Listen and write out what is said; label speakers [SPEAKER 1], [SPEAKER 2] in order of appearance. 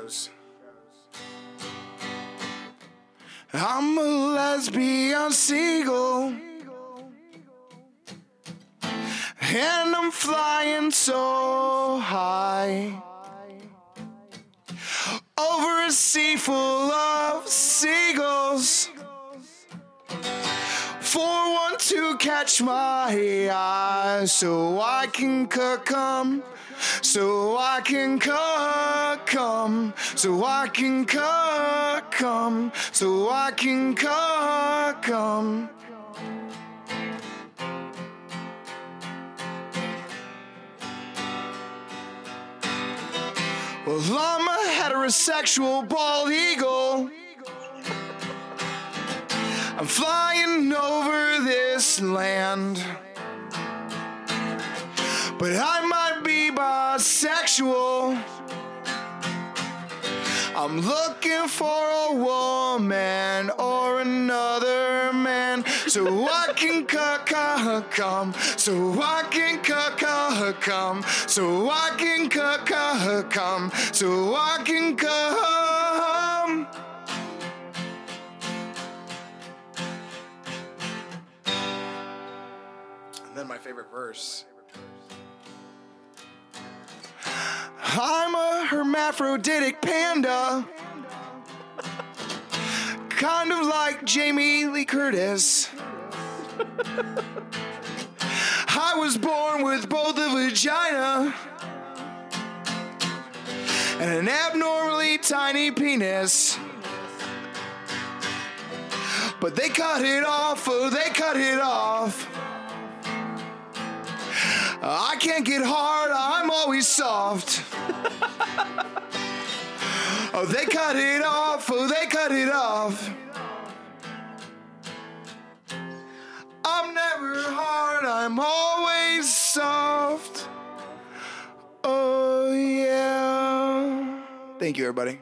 [SPEAKER 1] goes. I'm a lesbian seagull. And I'm flying so high over a sea full of seagulls. For one to catch my eye, so I can come, so I can come, so I can come, so I can come. Well, I'm a heterosexual bald eagle. I'm flying over land. But I might be bisexual. I'm looking for a woman or another man so I can come, so I can come, so I can come, so I can come. And then my favorite verse. I'm a hermaphroditic panda. kind of like Jamie Lee Curtis. I was born with both a vagina and an abnormally tiny penis. But they cut it off, oh, they cut it off. I can't get hard, I'm always soft. oh, they cut it off, oh, they cut it off. I'm never hard, I'm always soft. Oh, yeah. Thank you, everybody.